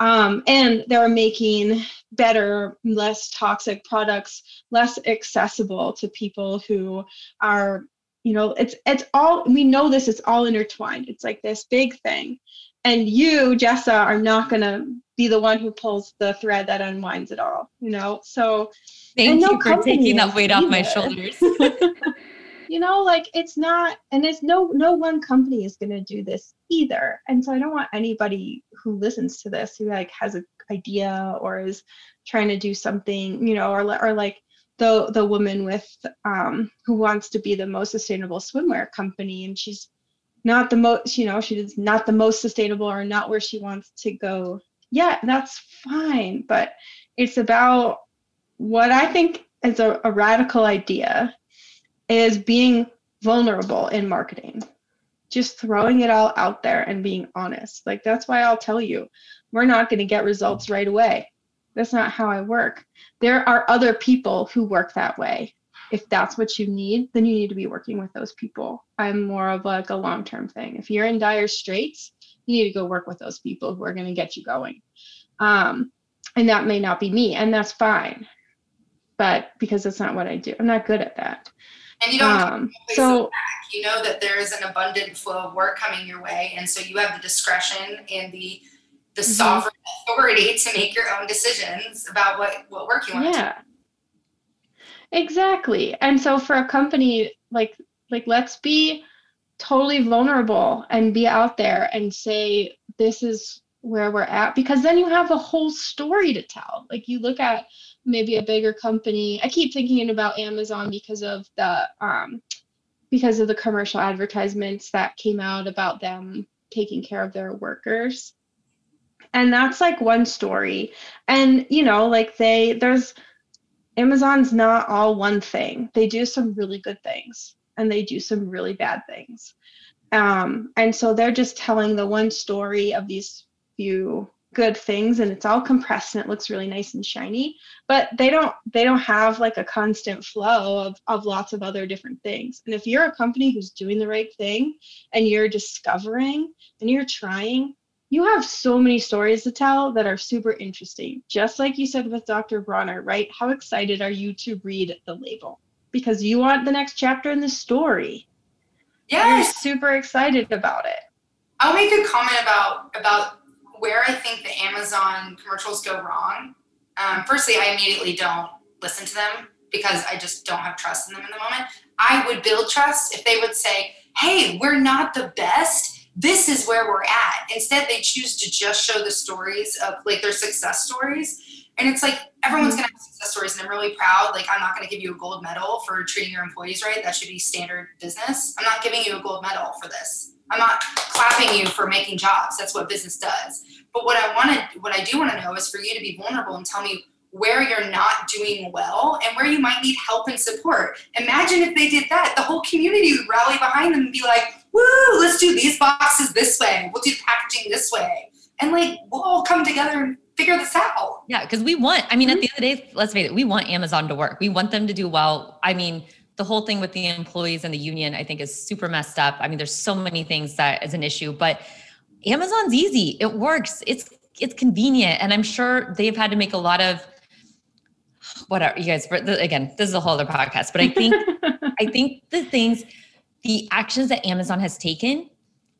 Um, and they're making better, less toxic products less accessible to people who are you know it's it's all we know this it's all intertwined. It's like this big thing. And you jessa are not going to be the one who pulls the thread that unwinds it all you know? So Thank no you for taking that weight off my shoulders. you know like it's not and it's no no one company is going to do this either. And so i don't want anybody who listens to this who like has an idea or is trying to do something you know or, or like the the woman with um who wants to be the most sustainable swimwear company and she's not the most you know she's not the most sustainable or not where she wants to go yeah that's fine but it's about what i think is a, a radical idea is being vulnerable in marketing. Just throwing it all out there and being honest. Like that's why i'll tell you we're not going to get results right away that's not how i work. There are other people who work that way. If that's what you need then you need to be working with those people. I'm more of like a long-term thing. If you're in dire straits you need to go work with those people who are going to get you going. Um, and that may not be me and that's fine. But because that's not what i do i'm not good at that. And you don't um, so you know that there is an abundant flow of work coming your way and so you have the discretion and the the Mhm. sovereign authority to make your own decisions about what what work you want to do. yeah. Exactly. And so for a company like like let's be totally vulnerable and be out there and say this is where we're at because then you have a whole story to tell. Like you look at maybe a bigger company. I keep thinking about amazon because of the um because of the commercial advertisements that came out about them taking care of their workers and that's like one story. And you know like they there's amazon's not all one thing. They do some really good things and they do some really bad things. Um, and so they're just telling the one story of these few good things and it's all compressed and it looks really nice and shiny. But they don't they don't have like a constant flow of, of lots of other different things. And if you're a company who's doing the right thing and you're discovering and you're trying you have so many stories to tell that are super interesting. Just like you said with Dr. Bronner, right? How excited are you to read the label? Because you want the next chapter in the story. You're yes super excited about it. i'll make a comment about about where i think the amazon commercials go wrong um, firstly i immediately don't listen to them because i just don't have trust in them in the moment i would build trust if they would say hey we're not the best this is where we're at. Instead, they choose to just show the stories of like their success stories. And it's like everyone's mm-hmm. gonna have success stories, and I'm really proud. Like, I'm not gonna give you a gold medal for treating your employees right. That should be standard business. I'm not giving you a gold medal for this. I'm not clapping you for making jobs. That's what business does. But what I wanted, what I do want to know is for you to be vulnerable and tell me where you're not doing well and where you might need help and support. Imagine if they did that, the whole community would rally behind them and be like, woo, let's do these boxes this way. We'll do the packaging this way. And like, we'll all come together and figure this out. Yeah, because we want, I mean, at the mm-hmm. end of the day, let's face it, we want Amazon to work. We want them to do well. I mean, the whole thing with the employees and the union, I think, is super messed up. I mean, there's so many things that is an issue, but Amazon's easy. It works. It's it's convenient, and I'm sure they've had to make a lot of whatever you guys. Again, this is a whole other podcast, but I think I think the things, the actions that Amazon has taken,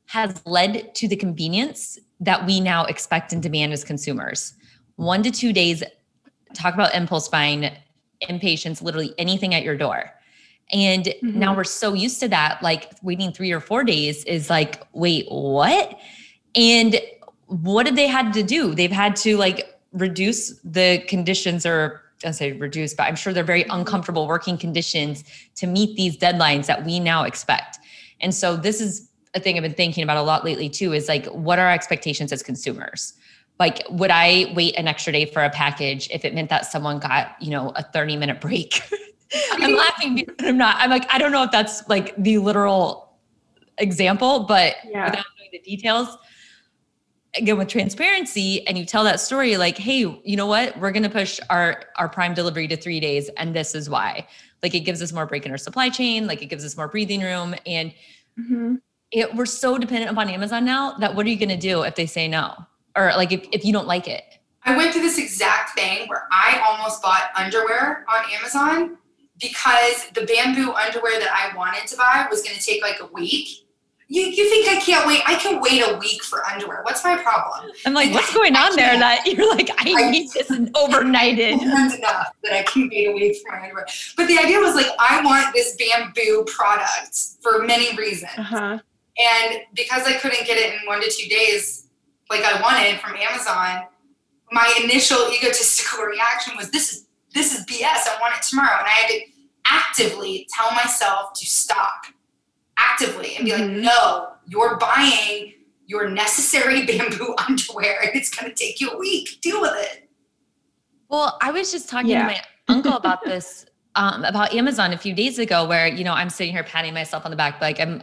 has led to the convenience that we now expect and demand as consumers. One to two days. Talk about impulse buying, impatience, literally anything at your door and mm-hmm. now we're so used to that, like waiting three or four days is like, wait, what? And what have they had to do? They've had to like reduce the conditions or I say reduce, but I'm sure they're very mm-hmm. uncomfortable working conditions to meet these deadlines that we now expect. And so this is a thing I've been thinking about a lot lately too is like what are our expectations as consumers? Like would I wait an extra day for a package if it meant that someone got, you know, a 30 minute break I'm laughing but I'm not. I'm like, I don't know if that's like the literal example, but yeah. without knowing the details, again with transparency and you tell that story like hey you know what we're going to push our our prime delivery to three days and this is why like it gives us more break in our supply chain like it gives us more breathing room and mm-hmm. it we're so dependent upon amazon now that what are you going to do if they say no or like if, if you don't like it i went through this exact thing where i almost bought underwear on amazon because the bamboo underwear that I wanted to buy was going to take like a week. You, you think I can't wait? I can wait a week for underwear. What's my problem? I'm like, what's going on there that you're like, I, I need this overnighted. enough that I can wait a week for my underwear. But the idea was like, I want this bamboo product for many reasons. Uh-huh. And because I couldn't get it in one to two days, like I wanted from Amazon, my initial egotistical reaction was, this is this is BS. I want it tomorrow. And I had to actively tell myself to stop, actively, and be mm-hmm. like, no, you're buying your necessary bamboo underwear and it's going to take you a week. Deal with it. Well, I was just talking yeah. to my uncle about this, um, about Amazon a few days ago, where, you know, I'm sitting here patting myself on the back, like I'm,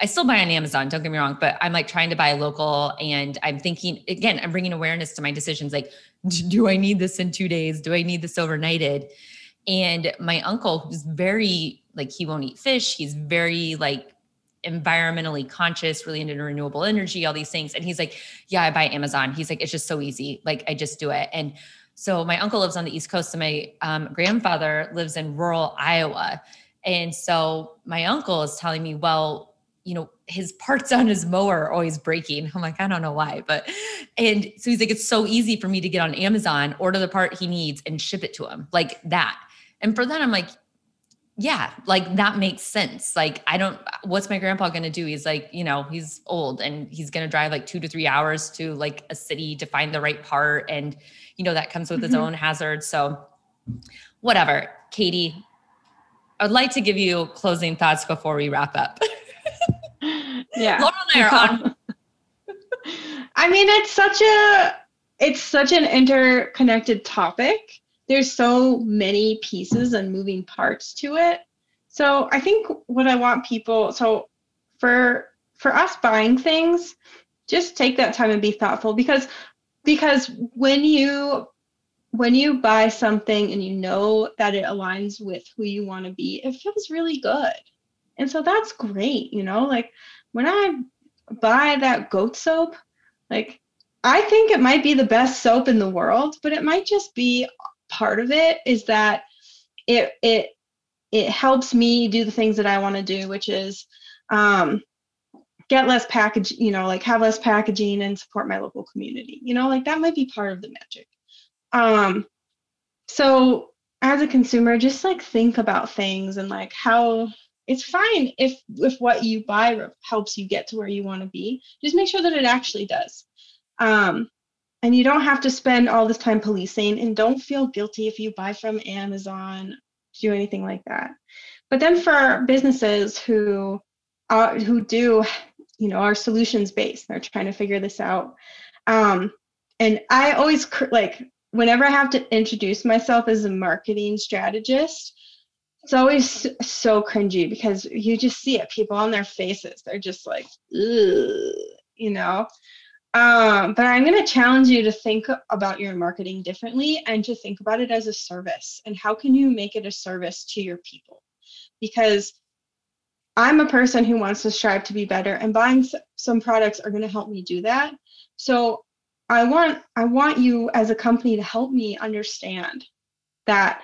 I still buy on Amazon, don't get me wrong, but I'm like trying to buy local and I'm thinking, again, I'm bringing awareness to my decisions. Like, do I need this in two days? Do I need this overnighted? And my uncle, who's very like, he won't eat fish. He's very like environmentally conscious, really into renewable energy, all these things. And he's like, yeah, I buy Amazon. He's like, it's just so easy. Like, I just do it. And so my uncle lives on the East Coast and my um, grandfather lives in rural Iowa. And so my uncle is telling me, well, you know, his parts on his mower are always breaking. I'm like, I don't know why, but and so he's like, it's so easy for me to get on Amazon, order the part he needs, and ship it to him like that. And for that, I'm like, yeah, like that makes sense. Like, I don't, what's my grandpa gonna do? He's like, you know, he's old and he's gonna drive like two to three hours to like a city to find the right part. And, you know, that comes with its mm-hmm. own hazards. So, whatever. Katie, I'd like to give you closing thoughts before we wrap up. yeah. Laura and I are on. I mean, it's such a it's such an interconnected topic. There's so many pieces and moving parts to it. So I think what I want people so for for us buying things, just take that time and be thoughtful because because when you when you buy something and you know that it aligns with who you want to be, it feels really good. And so that's great, you know, like when I buy that goat soap, like I think it might be the best soap in the world, but it might just be part of it is that it it it helps me do the things that I want to do, which is um, get less package, you know, like have less packaging and support my local community. You know, like that might be part of the magic. Um, so as a consumer, just like think about things and like how it's fine if if what you buy helps you get to where you want to be just make sure that it actually does um, and you don't have to spend all this time policing and don't feel guilty if you buy from amazon do anything like that. But then for businesses who are who do you know are solutions based they're trying to figure this out. Um, and i always like whenever i have to introduce myself as a marketing strategist it's always so cringy because you just see it people on their faces they're just like you know um, but i'm going to challenge you to think about your marketing differently and to think about it as a service and how can you make it a service to your people because I'm a person who wants to strive to be better and buying some products are going to help me do that. So I want I want you as a company to help me understand that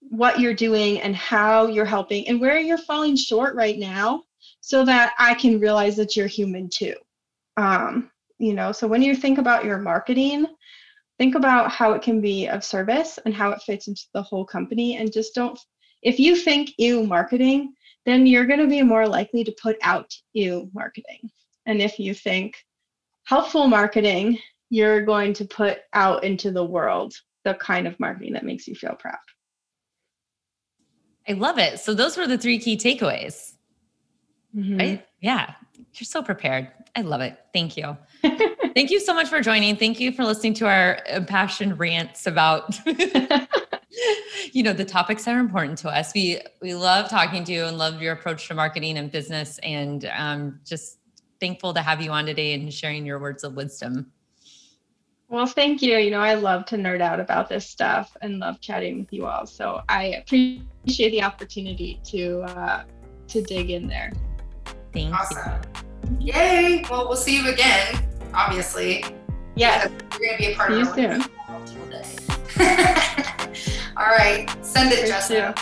what you're doing and how you're helping and where you're falling short right now so that I can realize that you're human too. Um, you know, so when you think about your marketing, think about how it can be of service and how it fits into the whole company. And just don't if you think you marketing then you're going to be more likely to put out you marketing. And if you think helpful marketing you're going to put out into the world the kind of marketing that makes you feel proud. I love it. So those were the three key takeaways. Mm-hmm. right? Yeah you're so prepared i love it thank you Thank you so much for joining. Thank you for listening to our impassioned rants about you know the topics that are important to us. We we love talking to you and love your approach to marketing and business and um, just thankful to have you on today and sharing your words of wisdom. Well, thank you. You know, I love to nerd out about this stuff and love chatting with you all. So I appreciate the opportunity to uh, to dig in there. Thank awesome. you. Yay! Well, we'll see you again obviously. Yeah. You're going to be a part See of it. All right. Send it, Jessica.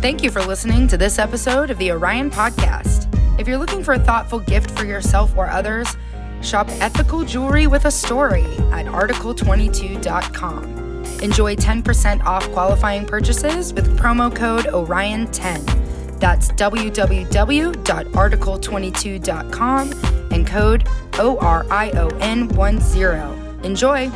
Thank you for listening to this episode of the Orion Podcast. If you're looking for a thoughtful gift for yourself or others, shop ethical jewelry with a story at article22.com. Enjoy 10% off qualifying purchases with promo code Orion10. That's www.article22.com and code ORION10. Enjoy!